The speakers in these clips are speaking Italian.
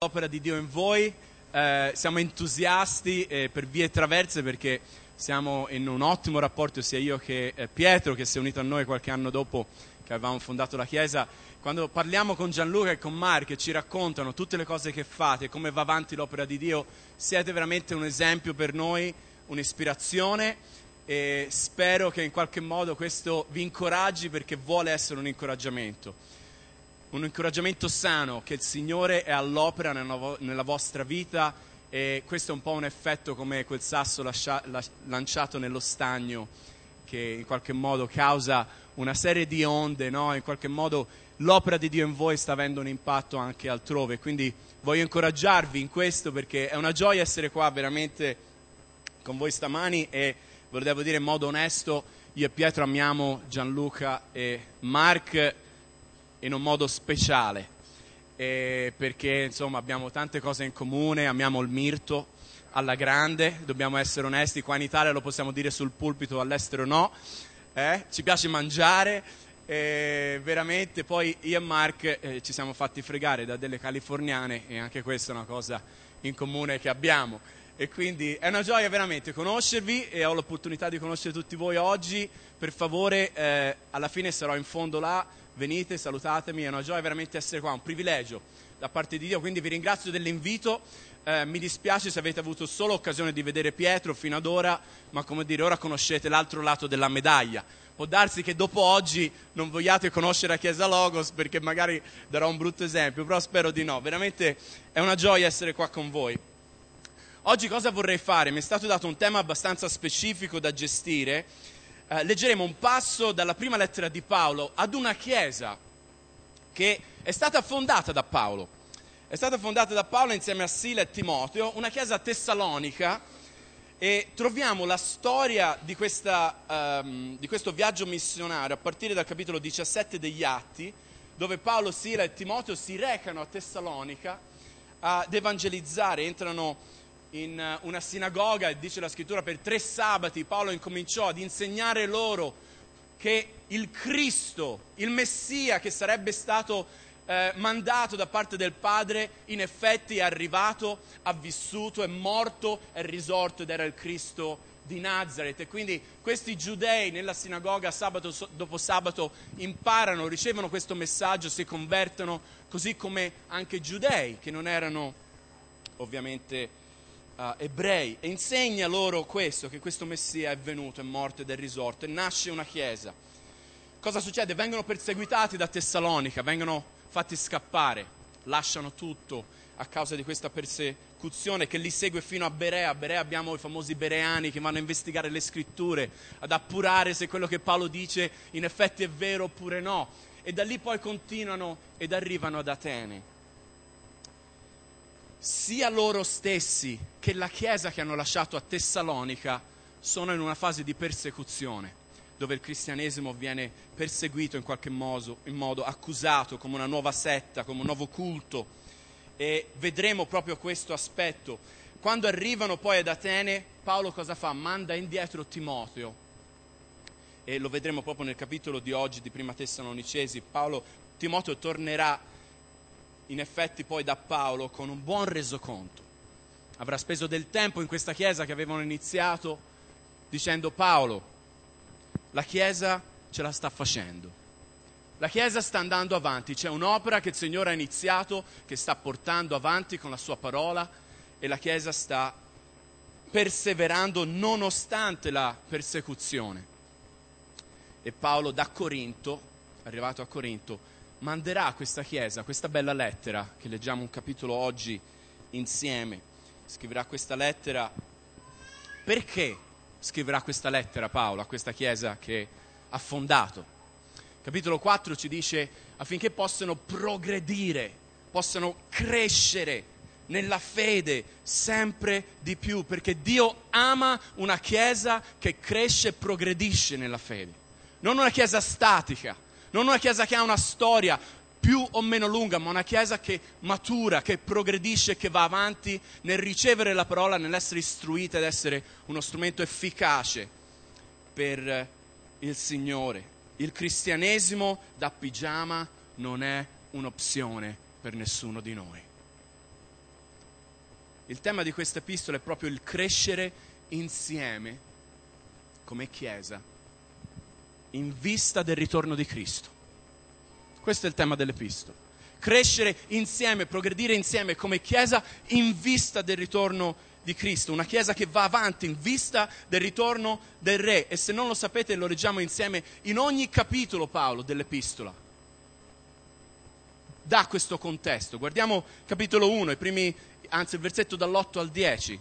l'opera di Dio in voi, eh, siamo entusiasti eh, per vie traverse perché siamo in un ottimo rapporto sia io che eh, Pietro che si è unito a noi qualche anno dopo che avevamo fondato la Chiesa. Quando parliamo con Gianluca e con Mark e ci raccontano tutte le cose che fate, come va avanti l'opera di Dio, siete veramente un esempio per noi, un'ispirazione. E spero che in qualche modo questo vi incoraggi perché vuole essere un incoraggiamento un incoraggiamento sano che il Signore è all'opera nella, vostra vita e questo è un po' un effetto come quel sasso lascia, la, lanciato nello stagno che in qualche modo causa una serie di onde, no? in qualche modo l'opera di Dio in voi sta avendo un impatto anche altrove, quindi voglio incoraggiarvi in questo perché è una gioia essere qua veramente con voi stamani e ve lo devo dire in modo onesto, io e Pietro amiamo Gianluca e Mark in un modo speciale, eh, perché insomma abbiamo tante cose in comune, amiamo il mirto alla grande, dobbiamo essere onesti, qua in Italia lo possiamo dire sul pulpito, all'estero no, eh? ci piace mangiare, eh, veramente poi io e Mark eh, ci siamo fatti fregare da delle californiane e anche questa è una cosa in comune che abbiamo e quindi è una gioia veramente conoscervi e ho l'opportunità di conoscere tutti voi oggi, per favore eh, alla fine sarò in fondo là venite, salutatemi, è una gioia veramente essere qua, un privilegio da parte di Dio, quindi vi ringrazio dell'invito, eh, mi dispiace se avete avuto solo occasione di vedere Pietro fino ad ora, ma come dire, ora conoscete l'altro lato della medaglia. Può darsi che dopo oggi non vogliate conoscere la Chiesa Logos perché magari darò un brutto esempio, però spero di no, veramente è una gioia essere qua con voi. Oggi cosa vorrei fare? Mi è stato dato un tema abbastanza specifico da gestire eh, leggeremo un passo dalla prima lettera di Paolo ad una chiesa che è stata fondata da Paolo. È stata fondata da Paolo insieme a Sila e Timoteo, una chiesa tessalonica e troviamo la storia di, questa, um, di questo viaggio missionario a partire dal capitolo 17 degli Atti, dove Paolo, Sila e Timoteo si recano a Tessalonica ad evangelizzare, entrano in eh, una sinagoga, dice la scrittura, per tre sabati Paolo incominciò ad insegnare loro che il Cristo, il Messia che sarebbe stato eh, mandato da parte del Padre, in effetti è arrivato, ha vissuto, è morto, è risorto ed era il Cristo di Nazareth. E quindi questi giudei nella sinagoga sabato dopo sabato imparano, ricevono questo messaggio, si convertono, così come anche giudei che non erano ovviamente uh, ebrei e insegna loro questo, che questo Messia è venuto, è morto ed è risorto e nasce una chiesa. Cosa succede? Vengono perseguitati da Tessalonica, vengono fatti scappare, lasciano tutto a causa di questa persecuzione che li segue fino a Berea. A Berea abbiamo i famosi bereani che vanno a investigare le scritture, ad appurare se quello che Paolo dice in effetti è vero oppure no. E da lì poi continuano ed arrivano ad Atene sia loro stessi che la chiesa che hanno lasciato a Tessalonica sono in una fase di persecuzione, dove il cristianesimo viene perseguito in qualche modo, in modo accusato come una nuova setta, come un nuovo culto. E vedremo proprio questo aspetto. Quando arrivano poi ad Atene, Paolo cosa fa? Manda indietro Timoteo. E lo vedremo proprio nel capitolo di oggi di Prima Tessalonicesi. Paolo, Timoteo tornerà in effetti poi da Paolo con un buon resoconto. Avrà speso del tempo in questa chiesa che avevano iniziato dicendo Paolo, la chiesa ce la sta facendo. La Chiesa sta andando avanti, c'è un'opera che il Signore ha iniziato, che sta portando avanti con la sua parola e la Chiesa sta perseverando nonostante la persecuzione. E Paolo da Corinto, arrivato a Corinto, manderà a questa chiesa questa bella lettera che leggiamo un capitolo oggi insieme. Scriverà questa lettera. Perché scriverà questa lettera Paolo a questa chiesa che ha fondato? Capitolo 4 ci dice affinché possano progredire, possano crescere nella fede sempre di più, perché Dio ama una chiesa che cresce e progredisce nella fede, non una chiesa statica non una chiesa che ha una storia più o meno lunga, ma una chiesa che matura, che progredisce, che va avanti nel ricevere la parola, nell'essere istruita ed essere uno strumento efficace per il Signore. Il cristianesimo da pigiama non è un'opzione per nessuno di noi. Il tema di questa epistola è proprio il crescere insieme come Chiesa in vista del ritorno di Cristo. Questo è il tema dell'epistola. Crescere insieme, progredire insieme come Chiesa in vista del ritorno di Cristo, una Chiesa che va avanti in vista del ritorno del Re. E se non lo sapete lo leggiamo insieme in ogni capitolo, Paolo, dell'epistola. Da questo contesto. Guardiamo capitolo 1, i primi, anzi il versetto dall'8 al 10.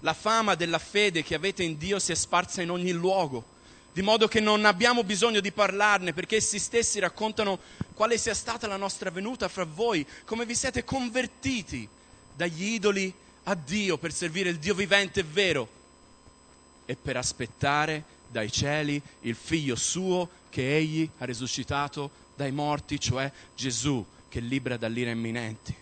La fama della fede che avete in Dio si è sparsa in ogni luogo di modo che non abbiamo bisogno di parlarne perché essi stessi raccontano quale sia stata la nostra venuta fra voi, come vi siete convertiti dagli idoli a Dio per servire il Dio vivente e vero e per aspettare dai cieli il figlio suo che egli ha risuscitato dai morti, cioè Gesù che libera dall'ira imminente.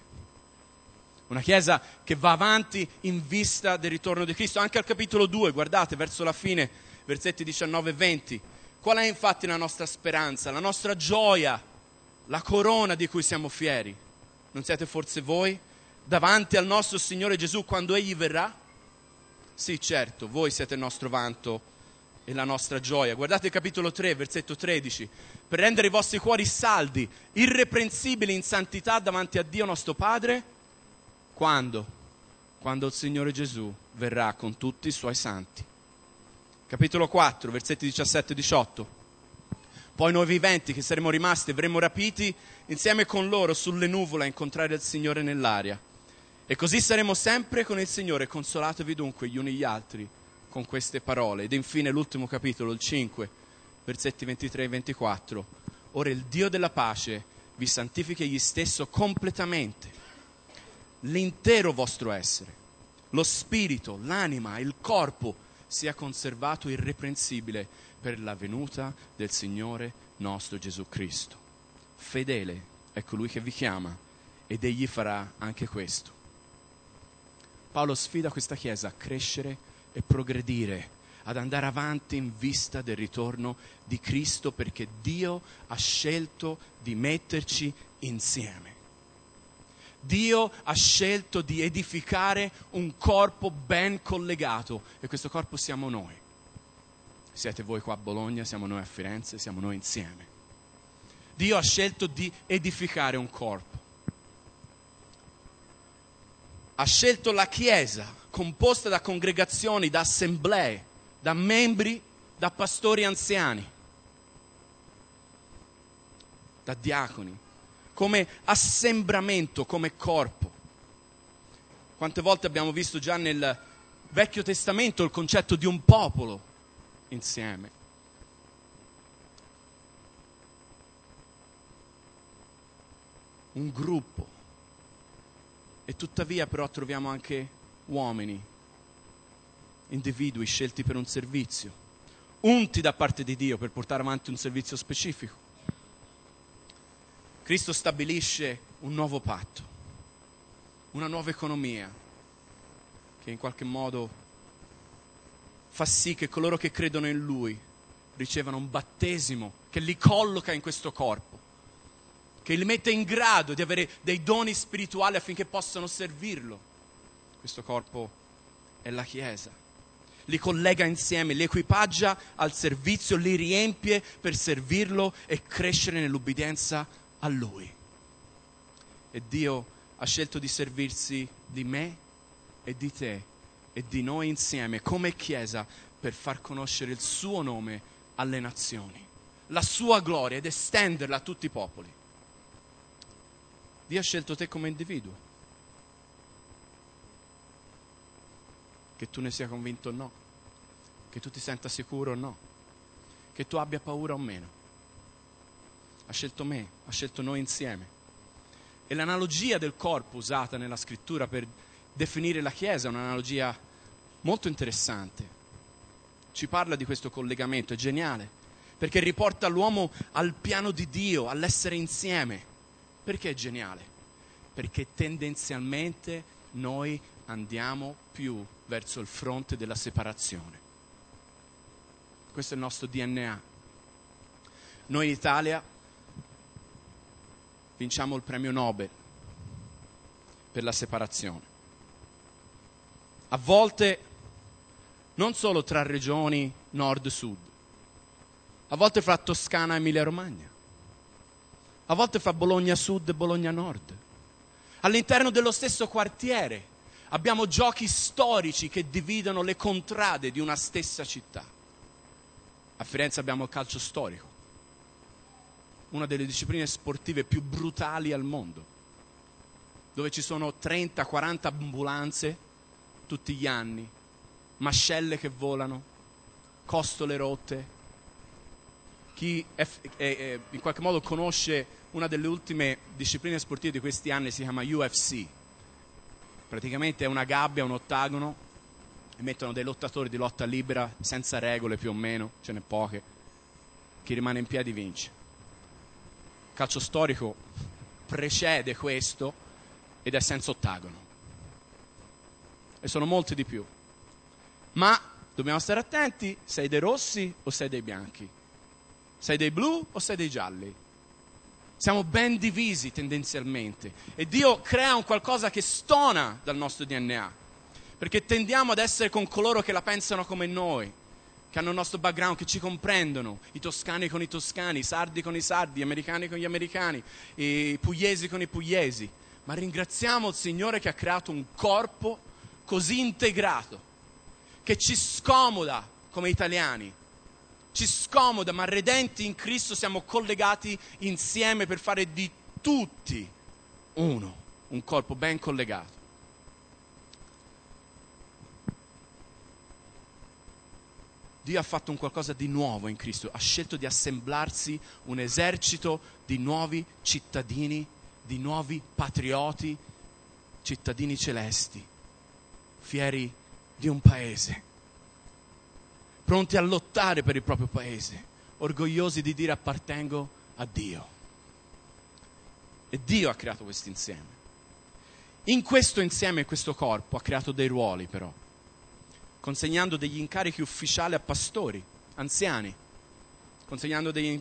Una chiesa che va avanti in vista del ritorno di Cristo. Anche al capitolo 2, guardate, verso la fine versetti 19 e 20. Qual è infatti la nostra speranza, la nostra gioia, la corona di cui siamo fieri? Non siete forse voi davanti al nostro Signore Gesù quando Egli verrà? Sì, certo, voi siete il nostro vanto e la nostra gioia. Guardate il capitolo 3, versetto 13. Per rendere i vostri cuori saldi, irreprensibili in santità davanti a Dio nostro Padre. Quando? Quando il Signore Gesù verrà con tutti i suoi santi capitolo 4, versetti 17 e 18. Poi noi viventi che saremo rimasti verremo rapiti insieme con loro sulle nuvole a incontrare il Signore nell'aria. E così saremo sempre con il Signore, consolatevi dunque gli uni gli altri con queste parole. Ed infine l'ultimo capitolo, il 5, versetti 23 e 24. Ora il Dio della pace vi santifichi egli stesso completamente, l'intero vostro essere, lo spirito, l'anima, il corpo, sia conservato irreprensibile per la venuta del Signore nostro Gesù Cristo. Fedele è colui che vi chiama ed egli farà anche questo. Paolo sfida questa Chiesa a crescere e progredire, ad andare avanti in vista del ritorno di Cristo perché Dio ha scelto di metterci insieme. Dio ha scelto di edificare un corpo ben collegato e questo corpo siamo noi. Siete voi qua a Bologna, siamo noi a Firenze, siamo noi insieme. Dio ha scelto di edificare un corpo. Ha scelto la Chiesa composta da congregazioni, da assemblee, da membri, da pastori anziani, da diaconi, come assembramento, come corpo. Quante volte abbiamo visto già nel Vecchio Testamento il concetto di un popolo insieme. Un gruppo. E tuttavia però troviamo anche uomini, individui scelti per un servizio, unti da parte di Dio per portare avanti un servizio specifico. Cristo stabilisce un nuovo patto, una nuova economia che in qualche modo fa sì che coloro che credono in Lui ricevano un battesimo che li colloca in questo corpo, che li mette in grado di avere dei doni spirituali affinché possano servirlo. Questo corpo è la Chiesa. Li collega insieme, li equipaggia al servizio, li riempie per servirlo e crescere nell'ubbidienza a Lui. E Dio ha scelto di servirsi di me e di te e di noi insieme come Chiesa per far conoscere il suo nome alle nazioni, la sua gloria ed estenderla a tutti i popoli. Dio ha scelto te come individuo. Che tu ne sia convinto o no, che tu ti senta sicuro o no, che tu abbia paura o meno ha scelto me, ha scelto noi insieme. E l'analogia del corpo usata nella scrittura per definire la Chiesa è un'analogia molto interessante. Ci parla di questo collegamento, è geniale, perché riporta l'uomo al piano di Dio, all'essere insieme. Perché è geniale? Perché tendenzialmente noi andiamo più verso il fronte della separazione. Questo è il nostro DNA. Noi in Italia vinciamo il premio Nobel per la separazione. A volte non solo tra regioni nord-sud, a volte fra Toscana e Emilia-Romagna, a volte fra Bologna Sud e Bologna Nord. All'interno dello stesso quartiere abbiamo giochi storici che dividono le contrade di una stessa città. A Firenze abbiamo il calcio storico, una delle discipline sportive più brutali al mondo, dove ci sono 30-40 ambulanze tutti gli anni, mascelle che volano, costole rotte. Chi è, è, è, in qualche modo conosce una delle ultime discipline sportive di questi anni si chiama UFC. Praticamente è una gabbia, un ottagono, e mettono dei lottatori di lotta libera senza regole più o meno, ce n'è poche. Chi rimane in piedi vince. Calcio storico precede questo ed è senza ottagono. E sono molti di più. Ma dobbiamo stare attenti, sei dei rossi o sei dei bianchi? Sei dei blu o sei dei gialli? Siamo ben divisi tendenzialmente e Dio crea un qualcosa che stona dal nostro DNA, perché tendiamo ad essere con coloro che la pensano come noi, che hanno il nostro background, che ci comprendono, i toscani con i toscani, i sardi con i sardi, gli americani con gli americani, i pugliesi con i pugliesi. Ma ringraziamo il Signore che ha creato un corpo così integrato che ci scomoda come italiani, ci scomoda, ma redenti in Cristo siamo collegati insieme per fare di tutti uno, un corpo ben collegato. Dio ha fatto un qualcosa di nuovo in Cristo, ha scelto di assemblarsi un esercito di nuovi cittadini, di nuovi patrioti, cittadini celesti, fieri di un paese, pronti a lottare per il proprio paese, orgogliosi di dire appartengo a Dio. E Dio ha creato questo insieme. In questo insieme, in questo corpo, ha creato dei ruoli però, consegnando degli incarichi ufficiali a pastori, anziani, consegnando degli,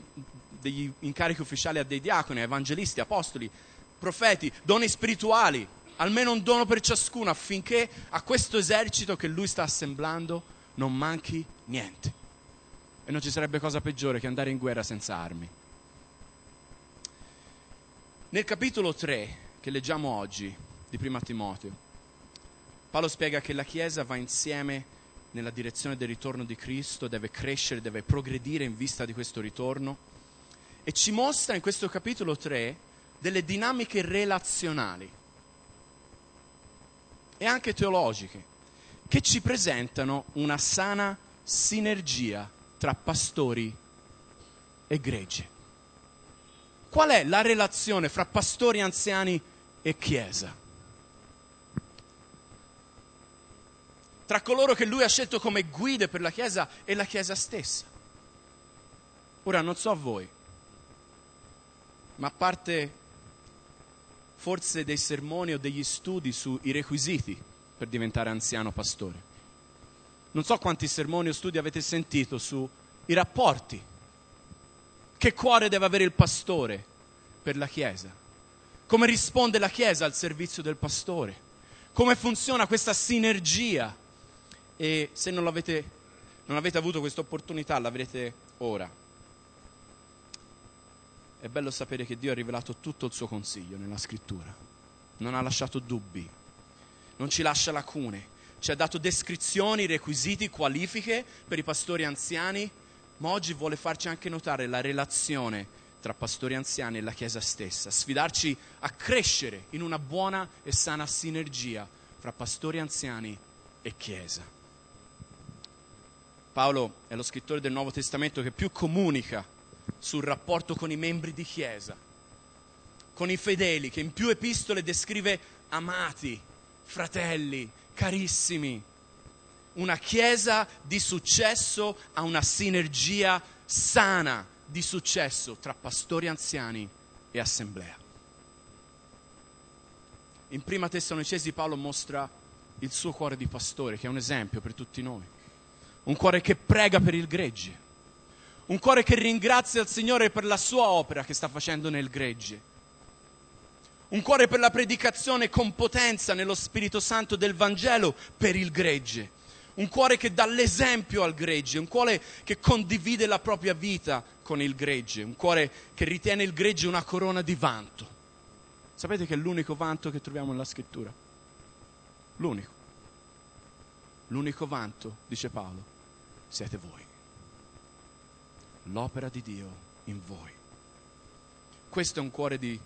degli incarichi ufficiali a dei diaconi, evangelisti, apostoli, profeti, doni spirituali, almeno un dono per ciascuno affinché a questo esercito che lui sta assemblando non manchi niente. E non ci sarebbe cosa peggiore che andare in guerra senza armi. Nel capitolo 3 che leggiamo oggi di Prima Timoteo, Paolo spiega che la Chiesa va insieme nella direzione del ritorno di Cristo, deve crescere, deve progredire in vista di questo ritorno e ci mostra in questo capitolo 3 delle dinamiche relazionali e anche teologiche che ci presentano una sana sinergia tra pastori e gregge. Qual è la relazione fra pastori anziani e Chiesa? Tra coloro che lui ha scelto come guide per la Chiesa e la Chiesa stessa. Ora non so voi, ma a parte forse dei sermoni o degli studi sui requisiti per diventare anziano pastore. Non so quanti sermoni o studi avete sentito sui rapporti. Che cuore deve avere il pastore per la Chiesa? Come risponde la Chiesa al servizio del pastore? Come funziona questa sinergia? E se non, non avete avuto questa opportunità, l'avrete ora è bello sapere che Dio ha rivelato tutto il suo consiglio nella scrittura. Non ha lasciato dubbi, non ci lascia lacune, ci ha dato descrizioni, requisiti, qualifiche per i pastori anziani, ma oggi vuole farci anche notare la relazione tra pastori anziani e la Chiesa stessa, sfidarci a crescere in una buona e sana sinergia fra pastori anziani e Chiesa. Paolo è lo scrittore del Nuovo Testamento che più comunica sul rapporto con i membri di chiesa, con i fedeli, che in più epistole descrive amati, fratelli, carissimi. Una chiesa di successo ha una sinergia sana di successo tra pastori anziani e assemblea. In prima Tessalonicesi Paolo mostra il suo cuore di pastore, che è un esempio per tutti noi. Un cuore che prega per il gregge, un cuore che ringrazia il Signore per la sua opera che sta facendo nel gregge, un cuore per la predicazione con potenza nello Spirito Santo del Vangelo per il gregge, un cuore che dà l'esempio al gregge, un cuore che condivide la propria vita con il gregge, un cuore che ritiene il gregge una corona di vanto. Sapete che è l'unico vanto che troviamo nella scrittura? L'unico. L'unico vanto, dice Paolo, siete voi. L'opera di Dio in voi. Questo è un cuore di,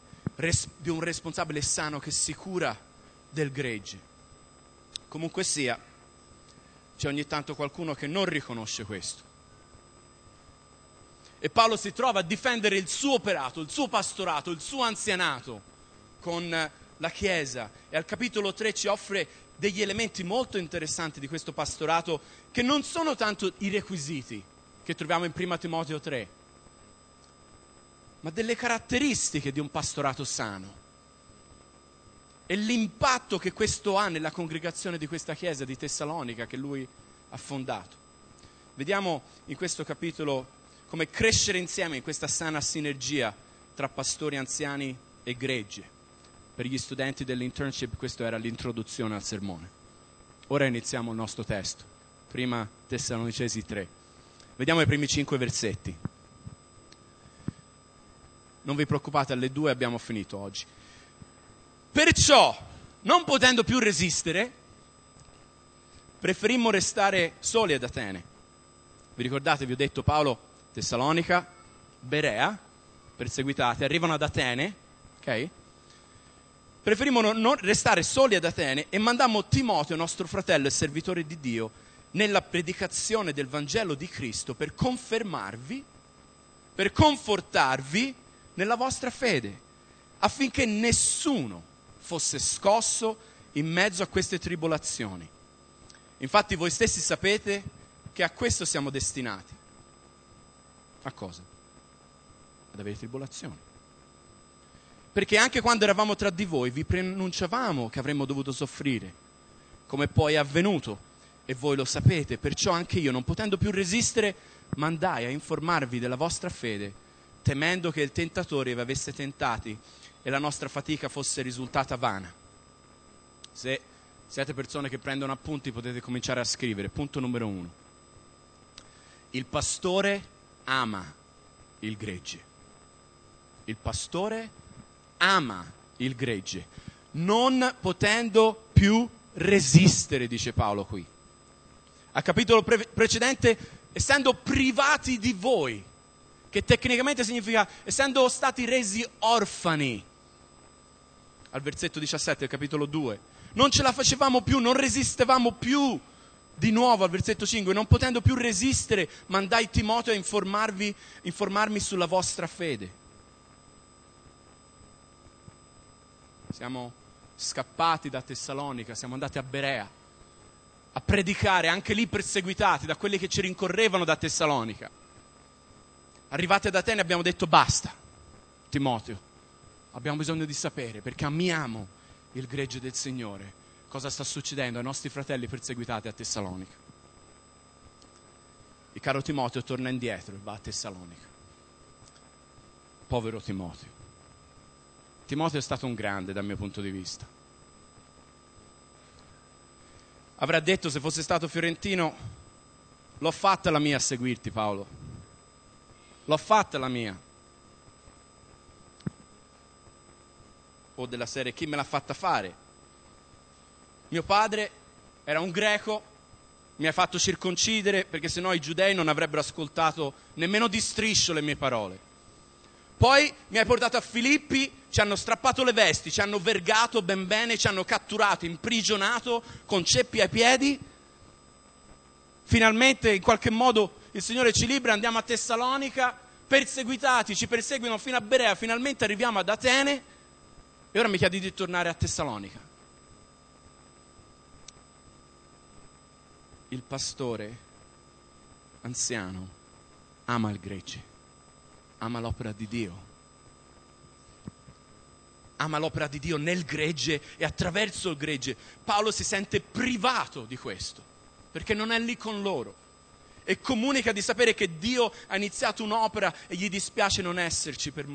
di un responsabile sano che si cura del gregge. Comunque sia, c'è ogni tanto qualcuno che non riconosce questo. E Paolo si trova a difendere il suo operato, il suo pastorato, il suo anzianato con la Chiesa. E al capitolo 3 ci offre degli elementi molto interessanti di questo pastorato che non sono tanto i requisiti che troviamo in 1 Timoteo 3, ma delle caratteristiche di un pastorato sano e l'impatto che questo ha nella congregazione di questa chiesa di Tessalonica che lui ha fondato. Vediamo in questo capitolo come crescere insieme in questa sana sinergia tra pastori anziani e gregge. Per gli studenti dell'internship questa era l'introduzione al sermone. Ora iniziamo il nostro testo, prima Tessalonicesi 3. Vediamo i primi cinque versetti. Non vi preoccupate, alle due abbiamo finito oggi. Perciò, non potendo più resistere, preferimmo restare soli ad Atene. Vi ricordate, vi ho detto Paolo Tessalonica, Berea, perseguitate, arrivano ad Atene, ok? Preferimmo non restare soli ad Atene e mandammo Timoteo, nostro fratello e servitore di Dio, nella predicazione del Vangelo di Cristo per confermarvi, per confortarvi nella vostra fede, affinché nessuno fosse scosso in mezzo a queste tribolazioni. Infatti voi stessi sapete che a questo siamo destinati. A cosa? Ad avere tribolazioni. Perché anche quando eravamo tra di voi vi preannunciavamo che avremmo dovuto soffrire, come poi è avvenuto, e voi lo sapete, perciò anche io, non potendo più resistere, mandai a informarvi della vostra fede, temendo che il tentatore vi avesse tentati e la nostra fatica fosse risultata vana. Se siete persone che prendono appunti potete cominciare a scrivere. Punto numero uno. Il pastore ama il gregge. Il pastore ama il gregge, non potendo più resistere, dice Paolo qui. Al capitolo pre- precedente, essendo privati di voi, che tecnicamente significa essendo stati resi orfani, al versetto 17 del capitolo 2, non ce la facevamo più, non resistevamo più. Di nuovo al versetto 5, non potendo più resistere, mandai Timoteo a informarmi sulla vostra fede siamo scappati da Tessalonica, siamo andati a Berea a predicare, anche lì perseguitati da quelli che ci rincorrevano da Tessalonica. Arrivati ad Atene abbiamo detto basta, Timoteo, abbiamo bisogno di sapere perché amiamo il gregge del Signore cosa sta succedendo ai nostri fratelli perseguitati a Tessalonica. Il caro Timoteo torna indietro e va a Tessalonica. Povero Timoteo. Timoteo è stato un grande dal mio punto di vista. Avrà detto se fosse stato fiorentino, l'ho fatta la mia a seguirti Paolo, l'ho fatta la mia. O della serie chi me l'ha fatta fare? Mio padre era un greco, mi ha fatto circoncidere perché sennò i giudei non avrebbero ascoltato nemmeno di striscio le mie parole. Poi mi hai portato a Filippi, ci hanno strappato le vesti, ci hanno vergato ben bene, ci hanno catturato, imprigionato con ceppi ai piedi. Finalmente, in qualche modo, il Signore ci libera, andiamo a Tessalonica, perseguitati, ci perseguono fino a Berea, finalmente arriviamo ad Atene e ora mi chiedi di tornare a Tessalonica. Il pastore anziano ama il gregge ama l'opera di Dio. Ama l'opera di Dio nel gregge e attraverso il gregge. Paolo si sente privato di questo, perché non è lì con loro. E comunica di sapere che Dio ha iniziato un'opera e gli dispiace non esserci per,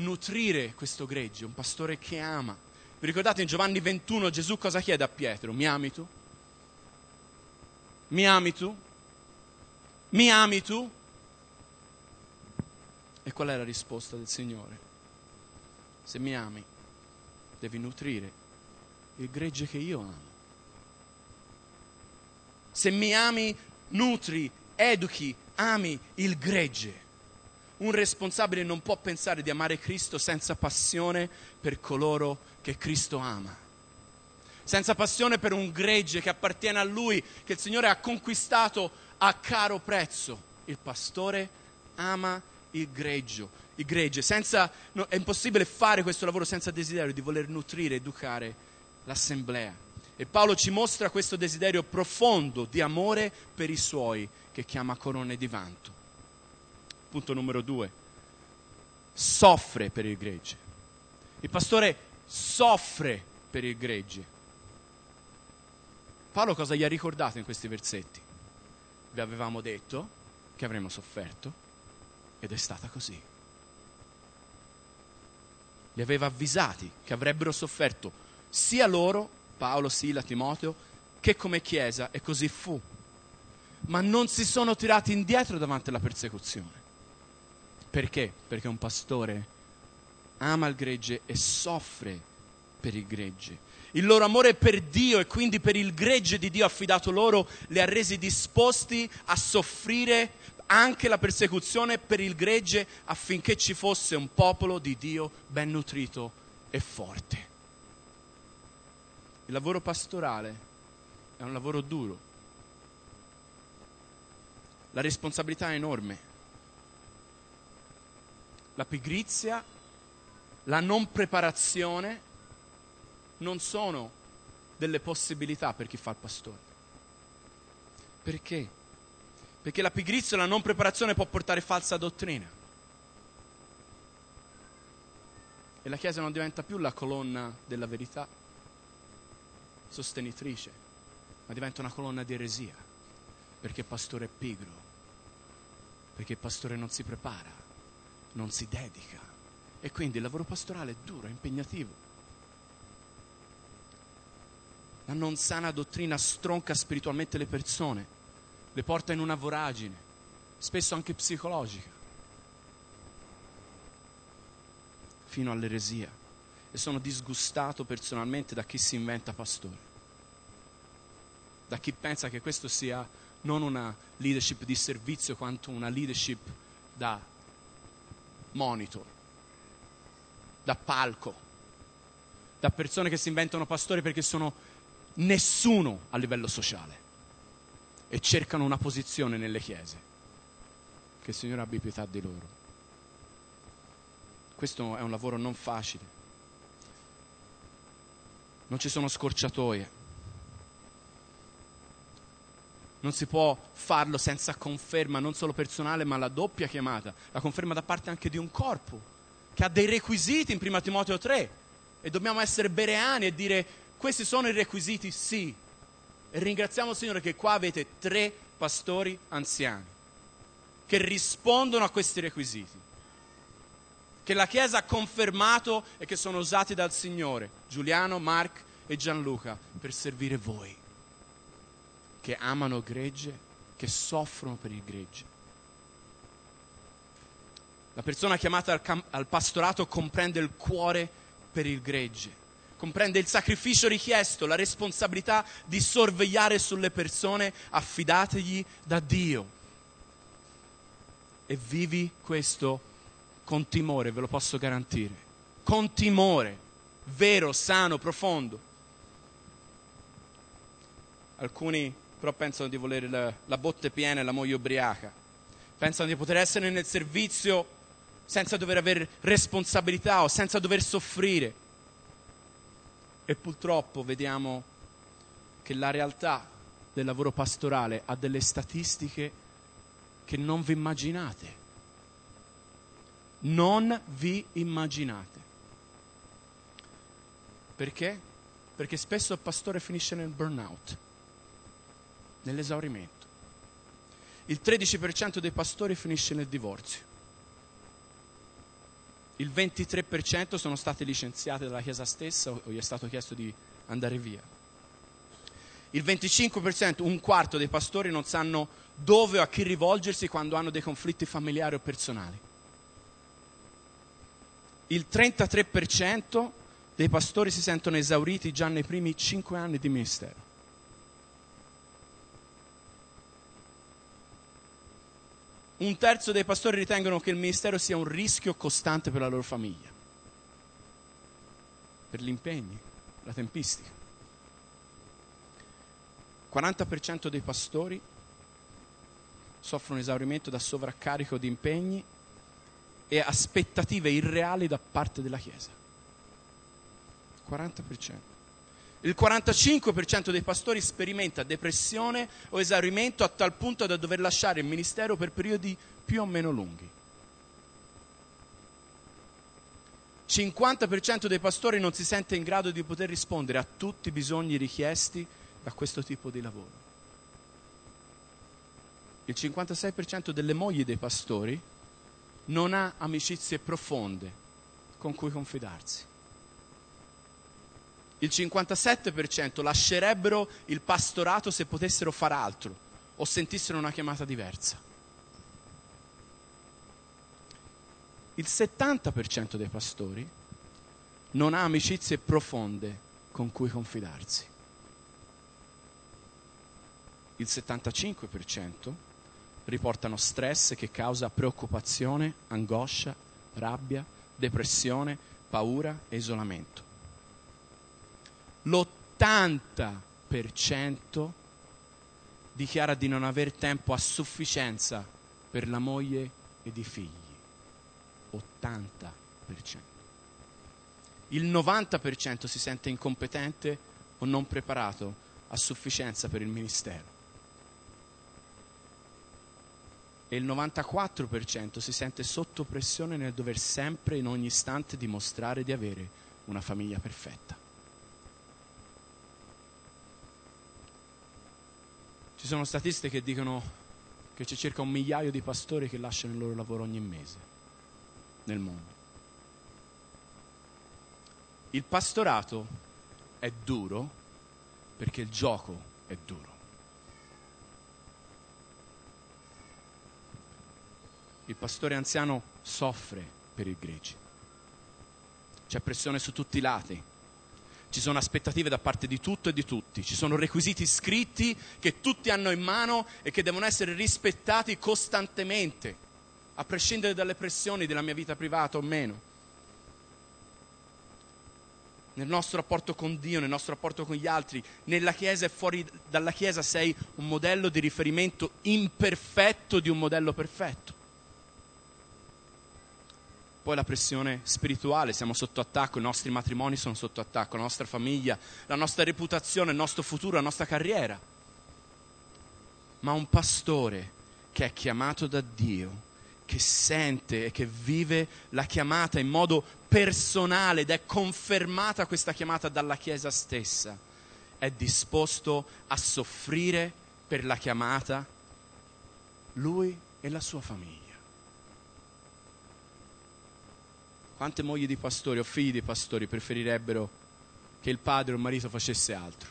nutrire questo gregge, un pastore che ama. Vi ricordate in Giovanni 21 Gesù cosa chiede a Pietro? Mi ami tu? Mi ami tu? Mi ami tu? E qual è la risposta del Signore? Se mi ami, devi nutrire il gregge che io amo. Se mi ami, nutri, educhi, ami il gregge. Un responsabile non può pensare di amare Cristo senza passione per coloro che Cristo ama. Senza passione per un gregge che appartiene a Lui, che il Signore ha conquistato a caro prezzo. Il pastore ama il greggio, il gregge. Senza, no, è impossibile fare questo lavoro senza desiderio di voler nutrire, educare l'assemblea. E Paolo ci mostra questo desiderio profondo di amore per i suoi, che chiama corone di vanto. Punto numero due. Soffre per il gregge. Il pastore soffre per il gregge. Paolo cosa gli ha ricordato in questi versetti? Vi avevamo detto che avremmo sofferto ed è stata così. Li aveva avvisati che avrebbero sofferto sia loro Paolo, Sila, Timoteo, che come Chiesa, e così fu. Ma non si sono tirati indietro davanti alla persecuzione. Perché? Perché un pastore ama il gregge e soffre per il gregge. Il loro amore per Dio e quindi per il gregge di Dio affidato loro li ha resi disposti a soffrire anche la persecuzione per il gregge affinché ci fosse un popolo di Dio ben nutrito e forte. Il lavoro pastorale è un lavoro duro. La responsabilità è enorme. La pigrizia, la non preparazione non sono delle possibilità per chi fa il pastore. Perché? Perché la pigrizia e la non preparazione può portare falsa dottrina. E la Chiesa non diventa più la colonna della verità, sostenitrice, ma diventa una colonna di eresia, perché il pastore è pigro, perché il pastore non si prepara, non si dedica. E quindi il lavoro pastorale è duro, è impegnativo. La non sana dottrina stronca spiritualmente le persone, le porta in una voragine, spesso anche psicologica, fino all'eresia. E sono disgustato personalmente da chi si inventa pastore, da chi pensa che questo sia non una leadership di servizio quanto una leadership da monitor, da palco, da persone che si inventano pastori perché sono nessuno a livello sociale e cercano una posizione nelle chiese. Che il Signore abbia pietà di loro. Questo è un lavoro non facile non ci sono scorciatoie. Non si può farlo senza conferma, non solo personale, ma la doppia chiamata, la conferma da parte anche di un corpo, che ha dei requisiti in 1 Timoteo 3. E dobbiamo essere bereani e dire, questi sono i requisiti, sì. E ringraziamo il Signore che qua avete tre pastori anziani, che rispondono a questi requisiti che la Chiesa ha confermato e che sono usati dal Signore, Giuliano, Mark e Gianluca, per servire voi, che amano gregge, che soffrono per il gregge. La persona chiamata al, cam- al pastorato comprende il cuore per il gregge, comprende il sacrificio richiesto, la responsabilità di sorvegliare sulle persone affidategli da Dio. E vivi questo con timore, ve lo posso garantire, con timore, vero, sano, profondo. Alcuni però pensano di volere la, la botte piena e la moglie ubriaca, pensano di poter essere nel servizio senza dover avere responsabilità o senza dover soffrire. E purtroppo vediamo che la realtà del lavoro pastorale ha delle statistiche che non vi immaginate non vi immaginate. Perché? Perché spesso il pastore finisce nel burnout, nell'esaurimento. Il 13% dei pastori finisce nel divorzio. Il 23% sono state licenziate dalla Chiesa stessa o gli è stato chiesto di andare via. Il 25%, un quarto dei pastori non sanno dove o a chi rivolgersi quando hanno dei conflitti familiari o personali. Il 33% dei pastori si sentono esauriti già nei primi 5 anni di ministero. Un terzo dei pastori ritengono che il ministero sia un rischio costante per la loro famiglia, per gli impegni, la tempistica. 40% dei pastori soffrono esaurimento da sovraccarico di impegni e aspettative irreali da parte della Chiesa. 40%. Il 45% dei pastori sperimenta depressione o esaurimento a tal punto da dover lasciare il ministero per periodi più o meno lunghi. 50% dei pastori non si sente in grado di poter rispondere a tutti i bisogni richiesti da questo tipo di lavoro. Il 56% delle mogli dei pastori non ha amicizie profonde con cui confidarsi il 57% lascerebbero il pastorato se potessero fare altro o sentissero una chiamata diversa. Il 70% dei pastori non ha amicizie profonde con cui confidarsi. Il 75% riportano stress che causa preoccupazione, angoscia, rabbia, depressione, paura e isolamento l'80% dichiara di non aver tempo a sufficienza per la moglie ed i figli. 80%. Il 90% si sente incompetente o non preparato a sufficienza per il ministero. E il 94% si sente sotto pressione nel dover sempre in ogni istante dimostrare di avere una famiglia perfetta. Ci sono statistiche che dicono che c'è circa un migliaio di pastori che lasciano il loro lavoro ogni mese nel mondo. Il pastorato è duro perché il gioco è duro. Il pastore anziano soffre per il gregge. C'è pressione su tutti i lati ci sono aspettative da parte di tutto e di tutti, ci sono requisiti scritti che tutti hanno in mano e che devono essere rispettati costantemente, a prescindere dalle pressioni della mia vita privata o meno. Nel nostro rapporto con Dio, nel nostro rapporto con gli altri, nella Chiesa e fuori dalla Chiesa sei un modello di riferimento imperfetto di un modello perfetto poi la pressione spirituale, siamo sotto attacco, i nostri matrimoni sono sotto attacco, la nostra famiglia, la nostra reputazione, il nostro futuro, la nostra carriera. Ma un pastore che è chiamato da Dio, che sente e che vive la chiamata in modo personale ed è confermata questa chiamata dalla Chiesa stessa, è disposto a soffrire per la chiamata lui e la sua famiglia. Quante mogli di pastori o figli di pastori preferirebbero che il padre o il marito facesse altro?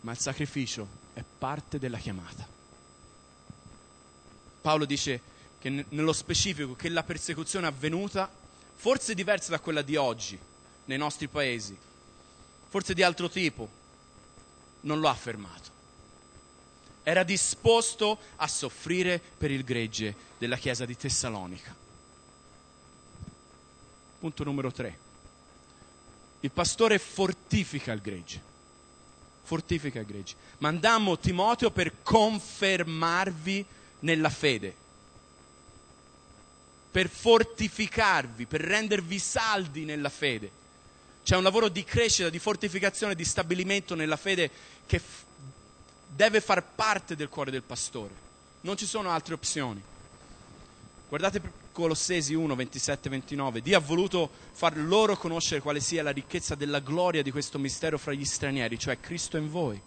Ma il sacrificio è parte della chiamata. Paolo dice che nello specifico che la persecuzione avvenuta, forse diversa da quella di oggi nei nostri paesi, forse di altro tipo, non lo ha fermato. Era disposto a soffrire per il gregge della chiesa di Tessalonica. Punto numero tre. Il pastore fortifica il gregge. Fortifica il gregge. Mandammo Timoteo per confermarvi nella fede, per fortificarvi, per rendervi saldi nella fede. C'è un lavoro di crescita, di fortificazione, di stabilimento nella fede che f- deve far parte del cuore del pastore. Non ci sono altre opzioni. Guardate Colossesi 1, 27, 29. Dio ha voluto far loro conoscere quale sia la ricchezza della gloria di questo mistero fra gli stranieri, cioè Cristo in voi.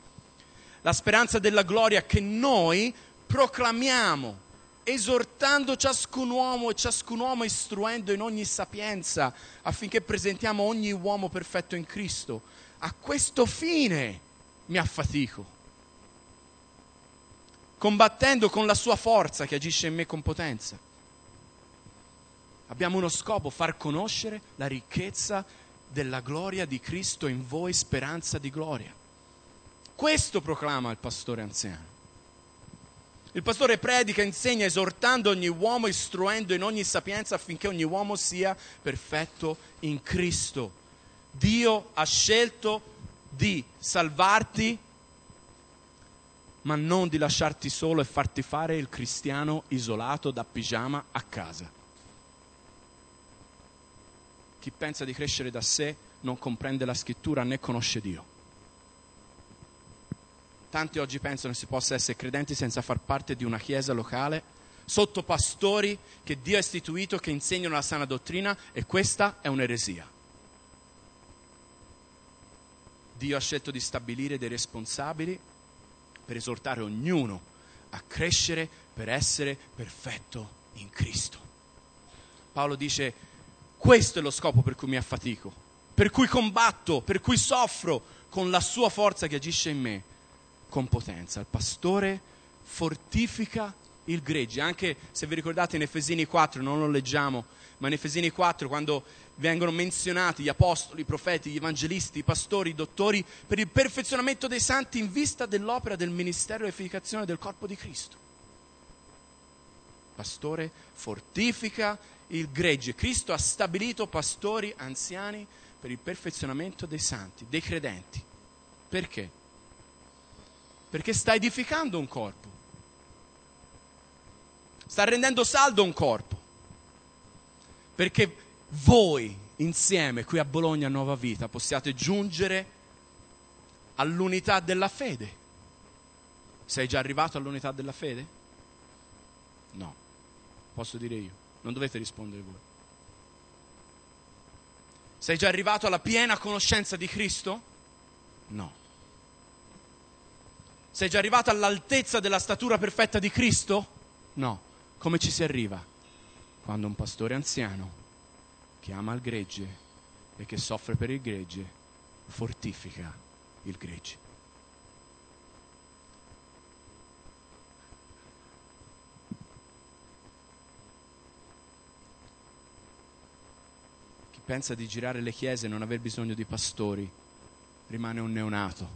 La speranza della gloria che noi proclamiamo esortando ciascun uomo e ciascun uomo istruendo in ogni sapienza affinché presentiamo ogni uomo perfetto in Cristo. A questo fine mi affatico combattendo con la sua forza che agisce in me con potenza. Abbiamo uno scopo, far conoscere la ricchezza della gloria di Cristo in voi, speranza di gloria. Questo proclama il pastore anziano. Il pastore predica, insegna, esortando ogni uomo, istruendo in ogni sapienza affinché ogni uomo sia perfetto in Cristo. Dio ha scelto di salvarti ma non di lasciarti solo e farti fare il cristiano isolato da pigiama a casa. Chi pensa di crescere da sé non comprende la scrittura né conosce Dio. Tanti oggi pensano che si possa essere credenti senza far parte di una chiesa locale, sotto pastori che Dio ha istituito, che insegnano la sana dottrina e questa è un'eresia. Dio ha scelto di stabilire dei responsabili per esortare ognuno a crescere per essere perfetto in Cristo. Paolo dice, questo è lo scopo per cui mi affatico, per cui combatto, per cui soffro con la sua forza che agisce in me, con potenza. Il pastore fortifica il gregge, anche se vi ricordate in Efesini 4, non lo leggiamo, ma in Efesini 4 quando vengono menzionati gli apostoli, i profeti, gli evangelisti, i pastori, i dottori, per il perfezionamento dei santi in vista dell'opera del ministero e edificazione del corpo di Cristo. Pastore fortifica il gregge. Cristo ha stabilito pastori anziani per il perfezionamento dei santi, dei credenti. Perché? Perché sta edificando un corpo. Sta rendendo saldo un corpo. Perché voi insieme qui a Bologna Nuova Vita possiate giungere all'unità della fede. Sei già arrivato all'unità della fede? No, posso dire io, non dovete rispondere voi. Sei già arrivato alla piena conoscenza di Cristo? No. Sei già arrivato all'altezza della statura perfetta di Cristo? No. Come ci si arriva? Quando un pastore anziano che ama il gregge e che soffre per il gregge, fortifica il gregge. Pensa di girare le chiese e non aver bisogno di pastori rimane un neonato,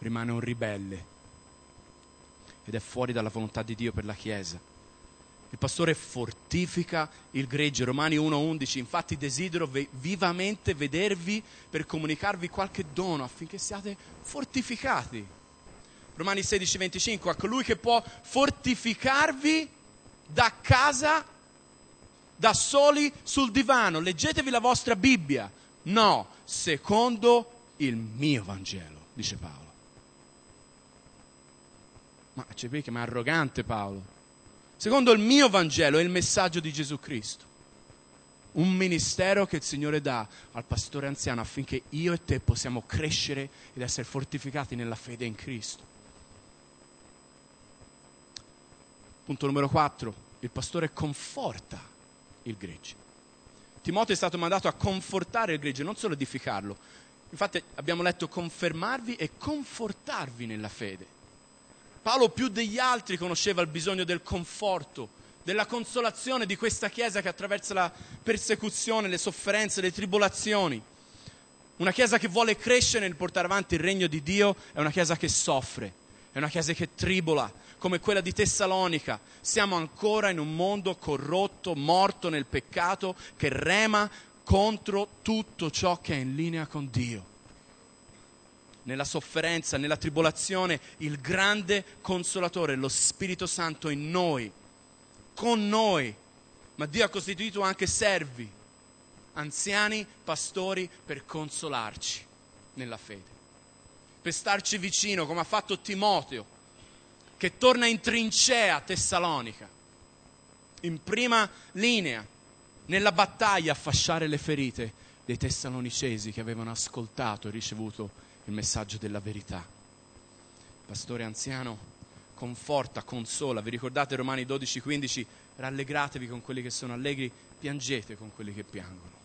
rimane un ribelle ed è fuori dalla volontà di Dio per la Chiesa. Il pastore fortifica il gregge. Romani 1.11. Infatti desidero ve- vivamente vedervi per comunicarvi qualche dono affinché siate fortificati. Romani 16.25. A colui che può fortificarvi da casa, da soli sul divano. Leggetevi la vostra Bibbia. No, secondo il mio Vangelo, dice Paolo. Ma c'è qui che è arrogante Paolo secondo il mio Vangelo, è il messaggio di Gesù Cristo. Un ministero che il Signore dà al pastore anziano affinché io e te possiamo crescere ed essere fortificati nella fede in Cristo. Punto numero 4. Il pastore conforta il gregge. Timoteo è stato mandato a confortare il gregge, non solo edificarlo. Infatti abbiamo letto confermarvi e confortarvi nella fede. Paolo più degli altri conosceva il bisogno del conforto, della consolazione di questa Chiesa che attraversa la persecuzione, le sofferenze, le tribolazioni. Una Chiesa che vuole crescere nel portare avanti il regno di Dio è una Chiesa che soffre, è una Chiesa che tribola, come quella di Tessalonica. Siamo ancora in un mondo corrotto, morto nel peccato, che rema contro tutto ciò che è in linea con Dio nella sofferenza, nella tribolazione, il grande consolatore, lo Spirito Santo in noi, con noi. Ma Dio ha costituito anche servi, anziani, pastori per consolarci nella fede, per starci vicino come ha fatto Timoteo, che torna in trincea a Tessalonica, in prima linea, nella battaglia a fasciare le ferite dei tessalonicesi che avevano ascoltato e ricevuto il messaggio della verità. Il pastore anziano conforta, consola. Vi ricordate Romani 12, 15? Rallegratevi con quelli che sono allegri, piangete con quelli che piangono.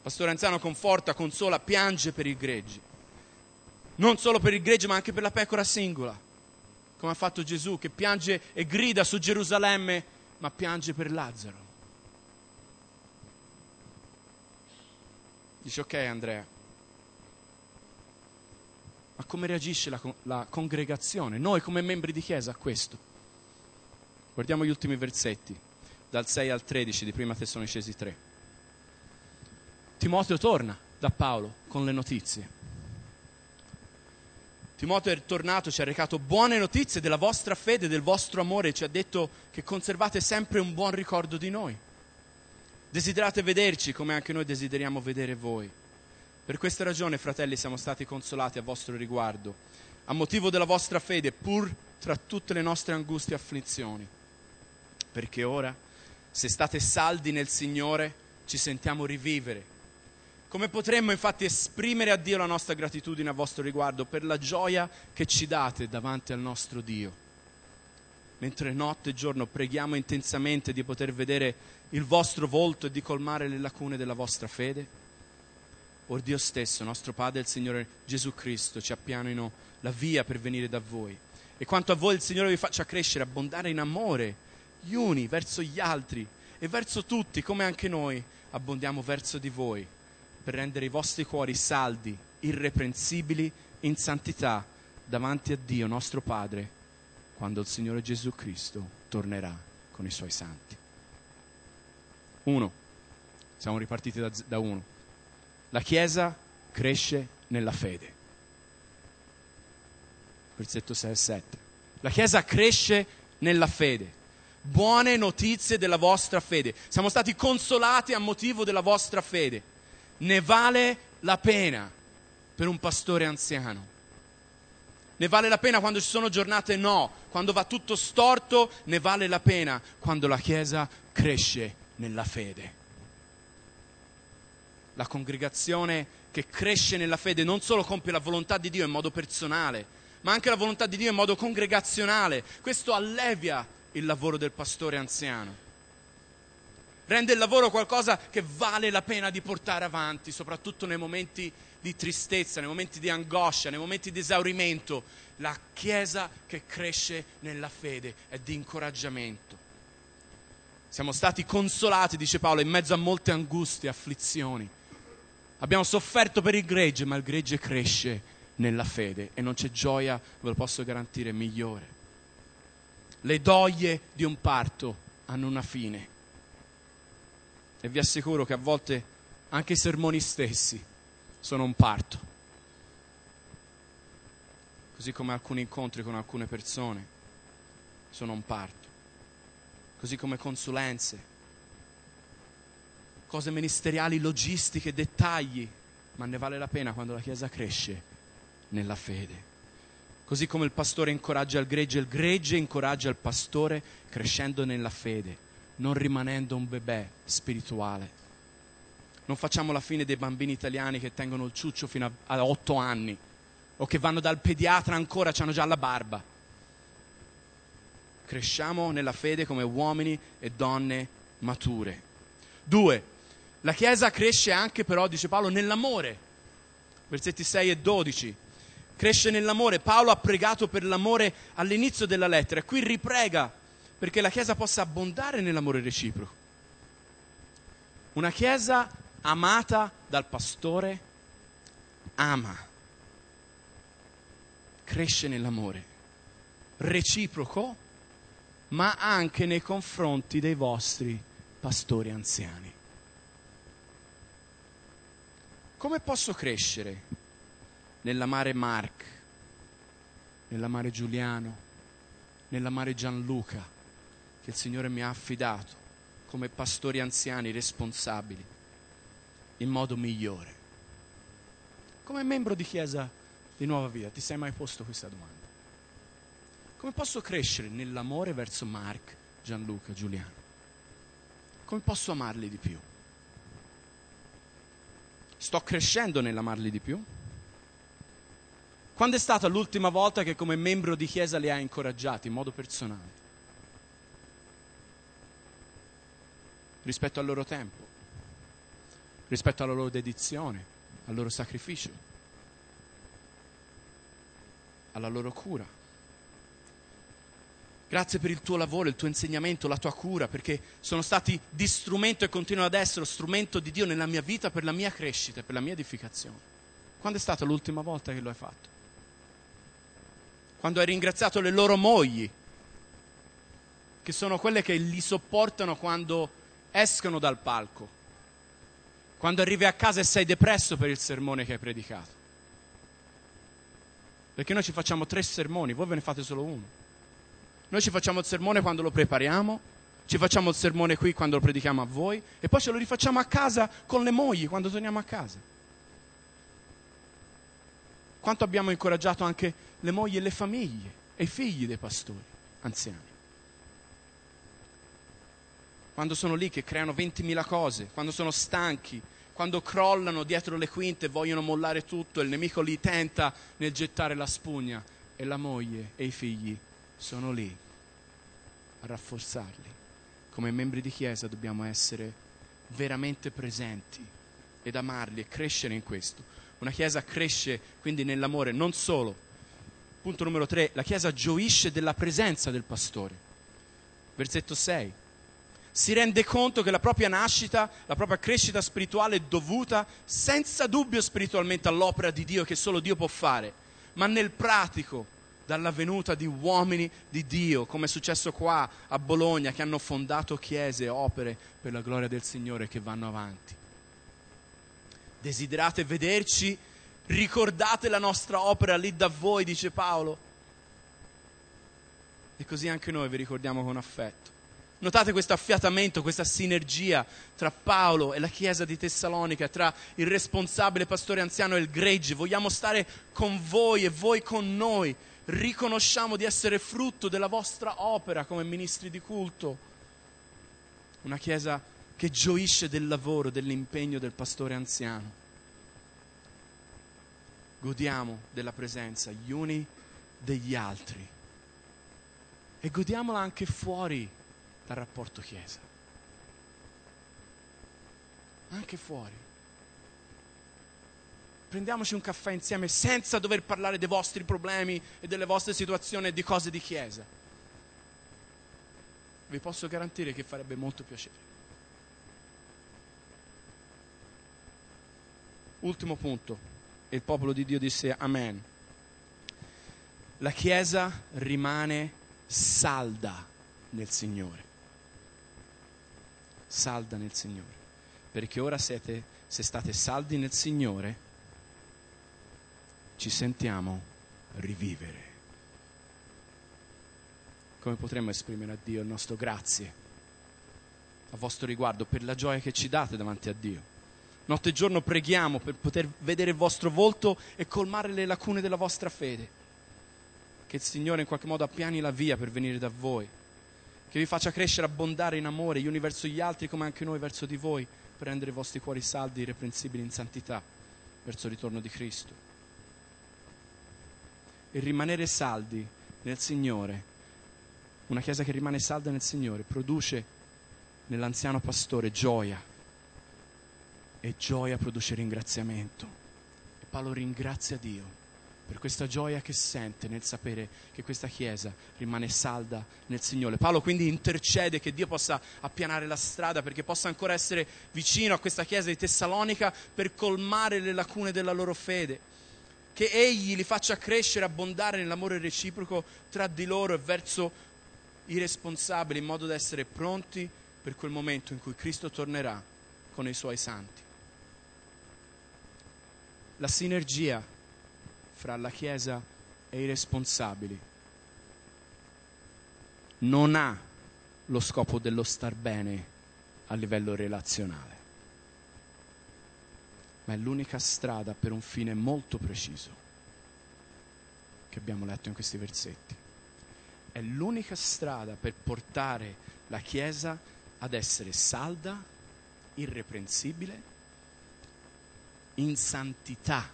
Pastore anziano conforta, consola, piange per il gregge. Non solo per il gregge, ma anche per la pecora singola, come ha fatto Gesù, che piange e grida su Gerusalemme, ma piange per Lazzaro. Dice ok Andrea, ma come reagisce la, la congregazione, noi come membri di chiesa a questo? Guardiamo gli ultimi versetti, dal 6 al 13 di Prima Tessalonicesi 3. Timoteo torna da Paolo con le notizie. Timoteo è tornato, ci ha recato buone notizie della vostra fede, del vostro amore, ci ha detto che conservate sempre un buon ricordo di noi. Desiderate vederci come anche noi desideriamo vedere voi. Per questa ragione, fratelli, siamo stati consolati a vostro riguardo, a motivo della vostra fede, pur tra tutte le nostre angustie e afflizioni. Perché ora, se state saldi nel Signore, ci sentiamo rivivere. Come potremmo infatti esprimere a Dio la nostra gratitudine a vostro riguardo per la gioia che ci date davanti al nostro Dio? Mentre notte e giorno preghiamo intensamente di poter vedere il vostro volto e di colmare le lacune della vostra fede? Or Dio stesso, nostro Padre e il Signore Gesù Cristo ci appianino la via per venire da voi. E quanto a voi il Signore vi faccia crescere, abbondare in amore, gli uni verso gli altri e verso tutti, come anche noi abbondiamo verso di voi, per rendere i vostri cuori saldi, irreprensibili in santità davanti a Dio nostro Padre, quando il Signore Gesù Cristo tornerà con i suoi santi. Uno, siamo ripartiti da, da uno la Chiesa cresce nella fede. Versetto 6 e 7. La Chiesa cresce nella fede. Buone notizie della vostra fede. Siamo stati consolati a motivo della vostra fede. Ne vale la pena per un pastore anziano. Ne vale la pena quando ci sono giornate no, quando va tutto storto, ne vale la pena quando la Chiesa cresce nella fede la congregazione che cresce nella fede non solo compie la volontà di Dio in modo personale, ma anche la volontà di Dio in modo congregazionale. Questo allevia il lavoro del pastore anziano. Rende il lavoro qualcosa che vale la pena di portare avanti, soprattutto nei momenti di tristezza, nei momenti di angoscia, nei momenti di esaurimento. La Chiesa che cresce nella fede e di incoraggiamento. Siamo stati consolati, dice Paolo, in mezzo a molte angustie, afflizioni Abbiamo sofferto per il gregge, ma il gregge cresce nella fede e non c'è gioia, ve lo posso garantire, migliore. Le doglie di un parto hanno una fine e vi assicuro che a volte anche i sermoni stessi sono un parto. Così come alcuni incontri con alcune persone sono un parto. Così come consulenze cose ministeriali, logistiche, dettagli, ma ne vale la pena quando la Chiesa cresce nella fede. Così come il pastore incoraggia il gregge, il gregge incoraggia il pastore crescendo nella fede, non rimanendo un bebè spirituale. Non facciamo la fine dei bambini italiani che tengono il ciuccio fino a, a otto anni o che vanno dal pediatra ancora, hanno già la barba. Cresciamo nella fede come uomini e donne mature. Due, la Chiesa cresce anche però, dice Paolo, nell'amore. Versetti 6 e 12. Cresce nell'amore. Paolo ha pregato per l'amore all'inizio della lettera qui riprega perché la Chiesa possa abbondare nell'amore reciproco. Una Chiesa amata dal pastore ama, cresce nell'amore reciproco, ma anche nei confronti dei vostri pastori anziani. Come posso crescere nell'amare Mark, nell'amare Giuliano, nell'amare Gianluca, che il Signore mi ha affidato come pastori anziani responsabili, in modo migliore? Come membro di Chiesa di Nuova Vita, ti sei mai posto questa domanda? Come posso crescere nell'amore verso Mark, Gianluca, Giuliano? Come posso amarli di più? Sto crescendo nell'amarli di più? Quando è stata l'ultima volta che come membro di chiesa li hai incoraggiati in modo personale? Rispetto al loro tempo, rispetto alla loro dedizione, al loro sacrificio, alla loro cura. Grazie per il tuo lavoro, il tuo insegnamento, la tua cura, perché sono stati di strumento e continuano ad essere strumento di Dio nella mia vita per la mia crescita per la mia edificazione. Quando è stata l'ultima volta che lo hai fatto? Quando hai ringraziato le loro mogli, che sono quelle che li sopportano quando escono dal palco, quando arrivi a casa e sei depresso per il sermone che hai predicato. Perché noi ci facciamo tre sermoni, voi ve ne fate solo uno. Noi ci facciamo il sermone quando lo prepariamo, ci facciamo il sermone qui quando lo predichiamo a voi e poi ce lo rifacciamo a casa con le mogli quando torniamo a casa. Quanto abbiamo incoraggiato anche le mogli e le famiglie e i figli dei pastori anziani. Quando sono lì che creano 20.000 cose, quando sono stanchi, quando crollano dietro le quinte e vogliono mollare tutto il nemico li tenta nel gettare la spugna e la moglie e i figli sono lì a rafforzarli. Come membri di Chiesa dobbiamo essere veramente presenti ed amarli e crescere in questo. Una Chiesa cresce quindi nell'amore non solo. Punto numero tre, la Chiesa gioisce della presenza del pastore. Versetto 6. Si rende conto che la propria nascita, la propria crescita spirituale è dovuta senza dubbio spiritualmente all'opera di Dio che solo Dio può fare, ma nel pratico dalla venuta di uomini di Dio, come è successo qua a Bologna, che hanno fondato chiese opere per la gloria del Signore che vanno avanti. Desiderate vederci? Ricordate la nostra opera lì da voi, dice Paolo. E così anche noi vi ricordiamo con affetto. Notate questo affiatamento, questa sinergia tra Paolo e la chiesa di Tessalonica, tra il responsabile pastore anziano e il gregge. Vogliamo stare con voi e voi con noi riconosciamo di essere frutto della vostra opera come ministri di culto. Una chiesa che gioisce del lavoro, dell'impegno del pastore anziano. Godiamo della presenza gli uni degli altri e godiamola anche fuori dal rapporto chiesa. Anche fuori prendiamoci un caffè insieme senza dover parlare dei vostri problemi e delle vostre situazioni e di cose di chiesa. Vi posso garantire che farebbe molto piacere. Ultimo punto, il popolo di Dio disse Amen. La Chiesa rimane salda nel Signore. Salda nel Signore. Perché ora siete, se state saldi nel Signore, ci sentiamo rivivere. Come potremmo esprimere a Dio il nostro grazie a vostro riguardo per la gioia che ci date davanti a Dio? Notte e giorno preghiamo per poter vedere il vostro volto e colmare le lacune della vostra fede. Che il Signore in qualche modo appiani la via per venire da voi. Che vi faccia crescere, abbondare in amore, gli uni verso gli altri come anche noi verso di voi, per rendere i vostri cuori saldi e irreprensibili in santità verso il ritorno di Cristo e rimanere saldi nel Signore, una chiesa che rimane salda nel Signore, produce nell'anziano pastore gioia e gioia produce ringraziamento. E Paolo ringrazia Dio per questa gioia che sente nel sapere che questa chiesa rimane salda nel Signore. Paolo quindi intercede che Dio possa appianare la strada perché possa ancora essere vicino a questa chiesa di Tessalonica per colmare le lacune della loro fede che Egli li faccia crescere, abbondare nell'amore reciproco tra di loro e verso i responsabili, in modo da essere pronti per quel momento in cui Cristo tornerà con i suoi santi. La sinergia fra la Chiesa e i responsabili non ha lo scopo dello star bene a livello relazionale ma è l'unica strada per un fine molto preciso che abbiamo letto in questi versetti. È l'unica strada per portare la Chiesa ad essere salda, irreprensibile, in santità,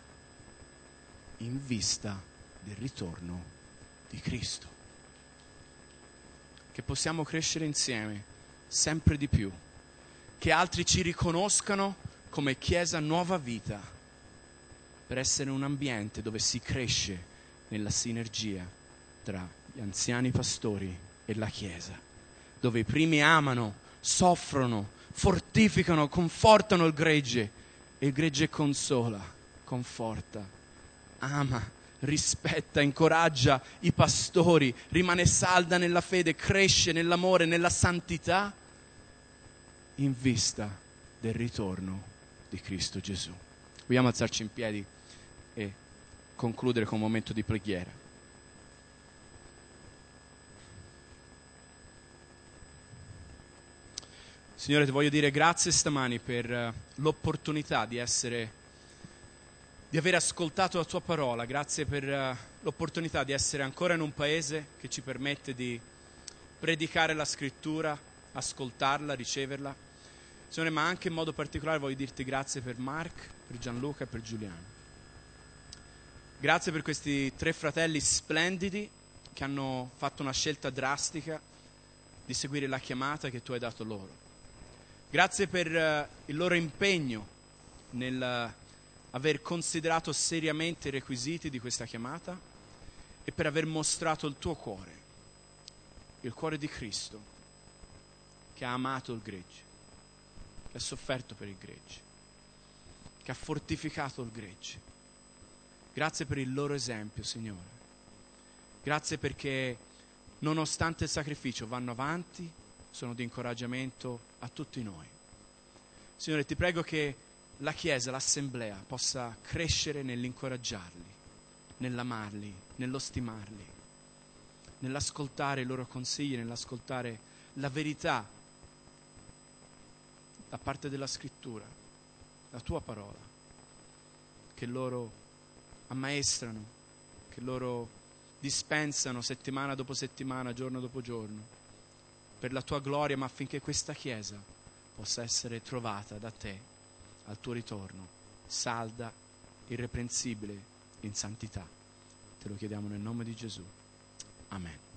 in vista del ritorno di Cristo. Che possiamo crescere insieme sempre di più, che altri ci riconoscano come Chiesa Nuova Vita, per essere un ambiente dove si cresce nella sinergia tra gli anziani pastori e la Chiesa, dove i primi amano, soffrono, fortificano, confortano il gregge e il gregge consola, conforta, ama, rispetta, incoraggia i pastori, rimane salda nella fede, cresce nell'amore, nella santità, in vista del ritorno di Cristo Gesù. Vogliamo alzarci in piedi e concludere con un momento di preghiera. Signore, ti voglio dire grazie stamani per eh, l'opportunità di essere, di aver ascoltato la tua parola, grazie per uh, l'opportunità di essere ancora in un paese che ci permette di predicare la scrittura, ascoltarla, riceverla. Signore, ma anche in modo particolare voglio dirti grazie per Mark, per Gianluca e per Giuliano. Grazie per questi tre fratelli splendidi che hanno fatto una scelta drastica di seguire la chiamata che tu hai dato loro. Grazie per uh, il loro impegno nel aver considerato seriamente i requisiti di questa chiamata e per aver mostrato il tuo cuore, il cuore di Cristo, che ha amato il gregge, che ha sofferto per il gregge, che ha fortificato il gregge. Grazie per il loro esempio, Signore. Grazie perché nonostante il sacrificio vanno avanti sono di incoraggiamento a tutti noi. Signore, ti prego che la Chiesa, l'Assemblea possa crescere nell'incoraggiarli, nell'amarli, nello stimarli, nell'ascoltare i loro consigli, nell'ascoltare la verità da parte della scrittura, la tua parola, che loro ammaestrano, che loro dispensano settimana dopo settimana, giorno dopo giorno per la tua gloria, ma affinché questa Chiesa possa essere trovata da te al tuo ritorno, salda, irreprensibile, in santità. Te lo chiediamo nel nome di Gesù. Amen.